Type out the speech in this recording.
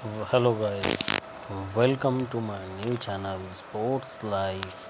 hello guys welcome to my new channel sports life.